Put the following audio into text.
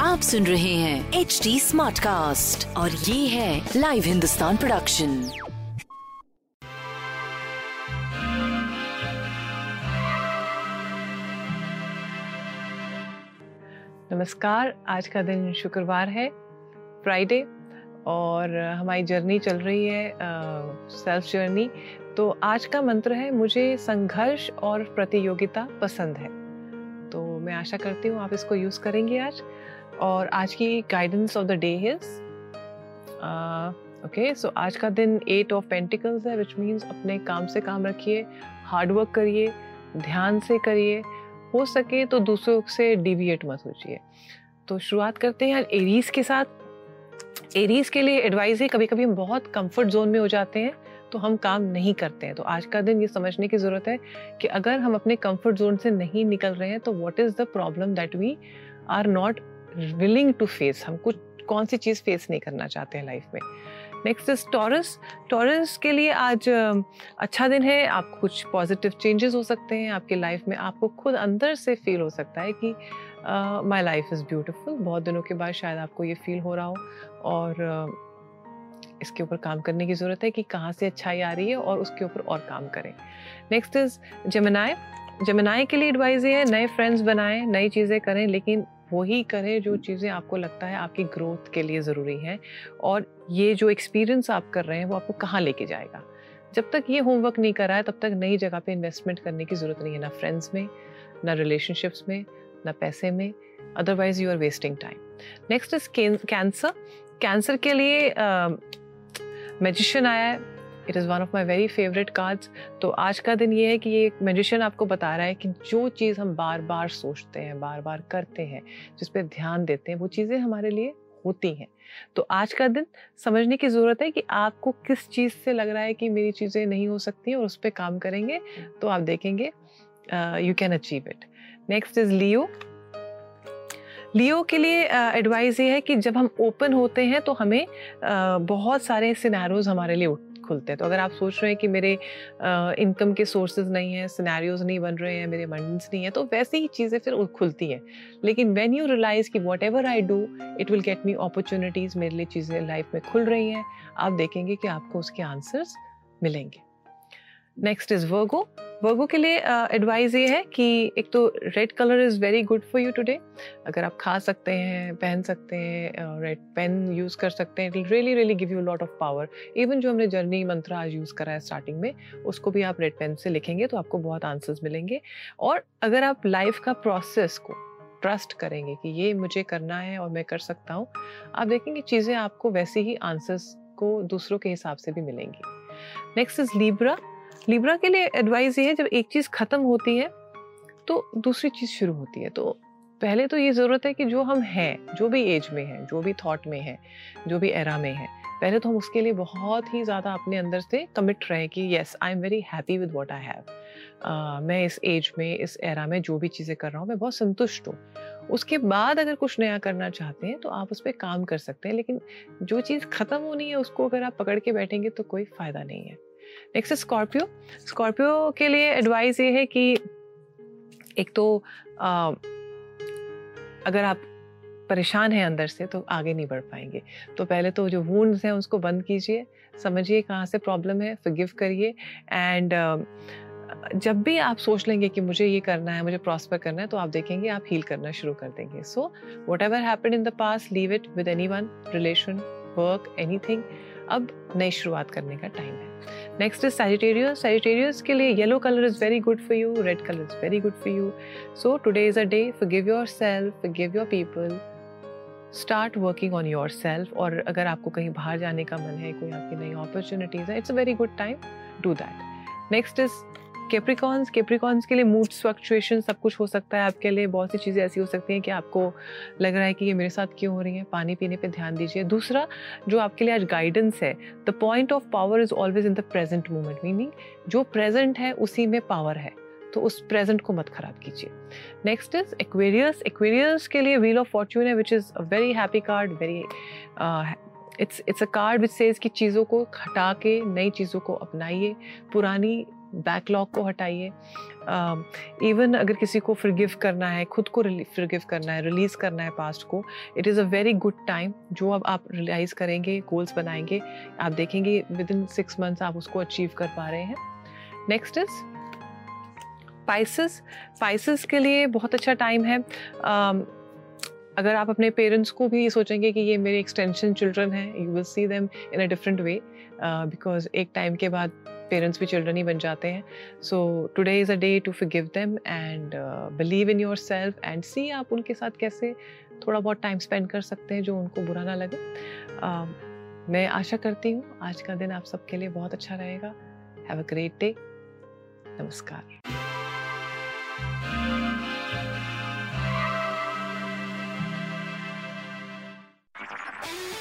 आप सुन रहे हैं एच डी स्मार्ट कास्ट और ये है लाइव हिंदुस्तान प्रोडक्शन नमस्कार आज का दिन शुक्रवार है फ्राइडे और हमारी जर्नी चल रही है सेल्फ जर्नी तो आज का मंत्र है मुझे संघर्ष और प्रतियोगिता पसंद है। मैं आशा करती हूँ आप इसको यूज़ करेंगे आज। और आज की guidance of the day is okay so आज का दिन एट ऑफ़ पेंटिकल्स है विच मीन्स अपने काम से काम रखिए हार्ड वर्क करिए, ध्यान से करिए, हो सके तो दूसरों से डिविएट मत होइए तो शुरुआत करते हैं एरीज के साथ। एरीज के लिए एडवाइस है कभी कभी हम बहुत कंफर्ट जोन में हो जाते हैं। तो हम काम नहीं करते हैं। तो आज का दिन ये समझने की ज़रूरत है कि अगर हम अपने कंफर्ट जोन से नहीं निकल रहे हैं तो what is the problem that we are not willing to face हम कुछ कौन सी चीज़ फेस नहीं करना चाहते हैं लाइफ में। नेक्स्ट इज़ टॉरस टॉरस के लिए आज अच्छा दिन है। आपको कुछ पॉजिटिव चेंजेस हो सकते हैं। आपकी लाइफ में आपको खुद अंदर से फील हो सकता है कि माई लाइफ इज़ ब्यूटिफुल बहुत दिनों के बाद शायद आपको ये फील हो रहा हो। और अ, इसके ऊपर काम करने की ज़रूरत है कि कहाँ से अच्छाई आ रही है और उसके ऊपर और काम करें। नेक्स्ट इज़ जमनाए जमनाए के लिए एडवाइस ये है, नए फ्रेंड्स बनाएँ, नई चीज़ें करें, लेकिन वही करें जो चीज़ें आपको लगता है आपकी ग्रोथ के लिए ज़रूरी हैं और ये जो एक्सपीरियंस आप कर रहे हैं वो आपको कहाँ लेके जाएगा। जब तक ये होमवर्क नहीं करा है, तब तक नई जगह पे इन्वेस्टमेंट करने की ज़रूरत नहीं है, ना फ्रेंड्स में, ना रिलेशनशिप्स में, ना पैसे में otherwise you are wasting time next is cancer cancer के लिए मैजिशियन आया है it is one of my very favourite cards तो आज का दिन ये है कि ये एक मैजिशियन आपको बता रहा है कि जो चीज़ हम बार बार सोचते हैं बार बार करते हैं, जिस पर ध्यान देते हैं, वो चीज़ें हमारे लिए होती हैं। तो आज का दिन समझने की ज़रूरत है कि आपको किस चीज़ से लग रहा है कि मेरी चीज़ें नहीं हो सकती और उस पर काम करेंगे तो आप देखेंगे you can achieve it next is Leo Leo के लिए एडवाइस ये है कि जब हम ओपन होते हैं तो हमें बहुत सारे सिनेरियोज हमारे लिए खुलते हैं। तो अगर आप सोच रहे हैं कि मेरे इनकम के सोर्सेज नहीं हैं सिनेरियोज नहीं बन रहे हैं, मेरे बंडल्स नहीं है तो वैसे ही चीज़ें फिर खुलती हैं। लेकिन व्हेन यू रियलाइज़ कि whatever I do it will get me opportunities मेरे लिए चीज़ें लाइफ में खुल रही हैं, आप देखेंगे कि आपको उसके आंसर्स मिलेंगे। नेक्स्ट इज़ वर्गो वर्गो के लिए एडवाइस ये है कि एक तो red colour is very good for you today अगर आप खा सकते हैं, पहन सकते हैं रेड पेन यूज़ कर सकते हैं it really really give you lot of power even जो हमने जर्नी मंत्र आज यूज़ करा है स्टार्टिंग में, उसको भी आप रेड पेन से लिखेंगे तो आपको बहुत आंसर्स मिलेंगे. और अगर आप लाइफ का प्रोसेस को ट्रस्ट करेंगे कि ये मुझे करना है और मैं कर सकता हूँ, आप देखेंगे चीज़ें आपको वैसे ही आंसर्स को दूसरों के हिसाब से भी मिलेंगी. नेक्स्ट इज़ लीब्रा लीब्रा के लिए एडवाइस ये है, जब एक चीज़ ख़त्म होती है तो दूसरी चीज़ शुरू होती है। तो पहले तो ये ज़रूरत है कि जो हम हैं, जो भी एज में हैं, जो भी थॉट में हैं, जो भी एरा में हैं, पहले तो हम उसके लिए बहुत ही ज़्यादा अपने अंदर से कमिट रहें कि yes I am very happy with what I have मैं इस एज में, इस एरा में जो भी चीज़ें कर रहा हूँ, मैं बहुत संतुष्ट हूँ। उसके बाद अगर कुछ नया करना चाहते हैं तो आप उस पर काम कर सकते हैं, लेकिन जो चीज़ ख़त्म होनी है, उसको अगर आप पकड़ के बैठेंगे तो कोई फ़ायदा नहीं है। नेक्स्ट है स्कॉर्पियो स्कॉर्पियो के लिए एडवाइस ये है कि एक तो आ, अगर आप परेशान हैं अंदर से तो आगे नहीं बढ़ पाएँगे। तो पहले तो जो वूंड्स हैं उसको बंद कीजिए समझिए कहाँ से प्रॉब्लम है फॉरगिव करिए एंड जब भी आप सोच लेंगे कि मुझे ये करना है मुझे प्रॉस्पर करना है तो आप देखेंगे आप हील करना शुरू कर देंगे। So whatever happen in the past leave it with any one relation work any अब नई शुरुआत करने का टाइम है। नेक्स्ट इज़ सैजिटेरियस सैजिटेरियस के लिए yellow colour is very good for you red colour is very good for you so today is a day for give yourself give your people start working on yourself और अगर आपको कहीं बाहर जाने का मन है, कोई आपकी नई अपॉर्चुनिटीज़ है it's a very good time do that next is Capricorns Capricorns के लिए मूड फ्लक्चुएशन सब कुछ हो सकता है। आपके लिए बहुत सी चीज़ें ऐसी हो सकती हैं कि आपको लग रहा है कि ये मेरे साथ क्यों हो रही है? पानी पीने पे ध्यान दीजिए। दूसरा, जो आपके लिए आज गाइडेंस है the point of power is always in the present moment meaning जो प्रेजेंट है, उसी में पावर है। तो उस प्रेजेंट को मत खराब कीजिए। नेक्स्ट इज़ एक्वेरियस एक्वेरियस के लिए व्हील ऑफ़ फॉर्च्यून है which is a very happy card very it's it's a card which says कि चीज़ों को हटा के, नई चीज़ों को अपनाइए। पुरानी बैकलॉग को हटाइए। इवन uh, अगर किसी को फिरगिव करना है खुद को फिरगिव करना है रिलीज़ करना है पास्ट को it is a very good time जो अब आप रियलाइज़ करेंगे गोल्स बनाएँगे आप देखेंगे विद इन सिक्स मंथ्स आप उसको अचीव कर पा रहे हैं। नेक्स्ट इज़ स्पाइसेस स्पाइसेस के लिए बहुत अच्छा टाइम है। um, अगर आप अपने पेरेंट्स को भी सोचेंगे कि ये मेरे एक्सटेंशन चिल्ड्रन हैं you will see them in a different way because एक टाइम के बाद पेरेंट्स भी चिल्ड्रन ही बन जाते हैं। So today is a day to give them and believe in yourself and see आप उनके साथ कैसे थोड़ा बहुत टाइम स्पेंड कर सकते हैं जो उनको बुरा ना लगे। Uh, मैं आशा करती हूँ आज का दिन आप सबके लिए बहुत अच्छा रहेगा। हैव अ ग्रेट डे नमस्कार।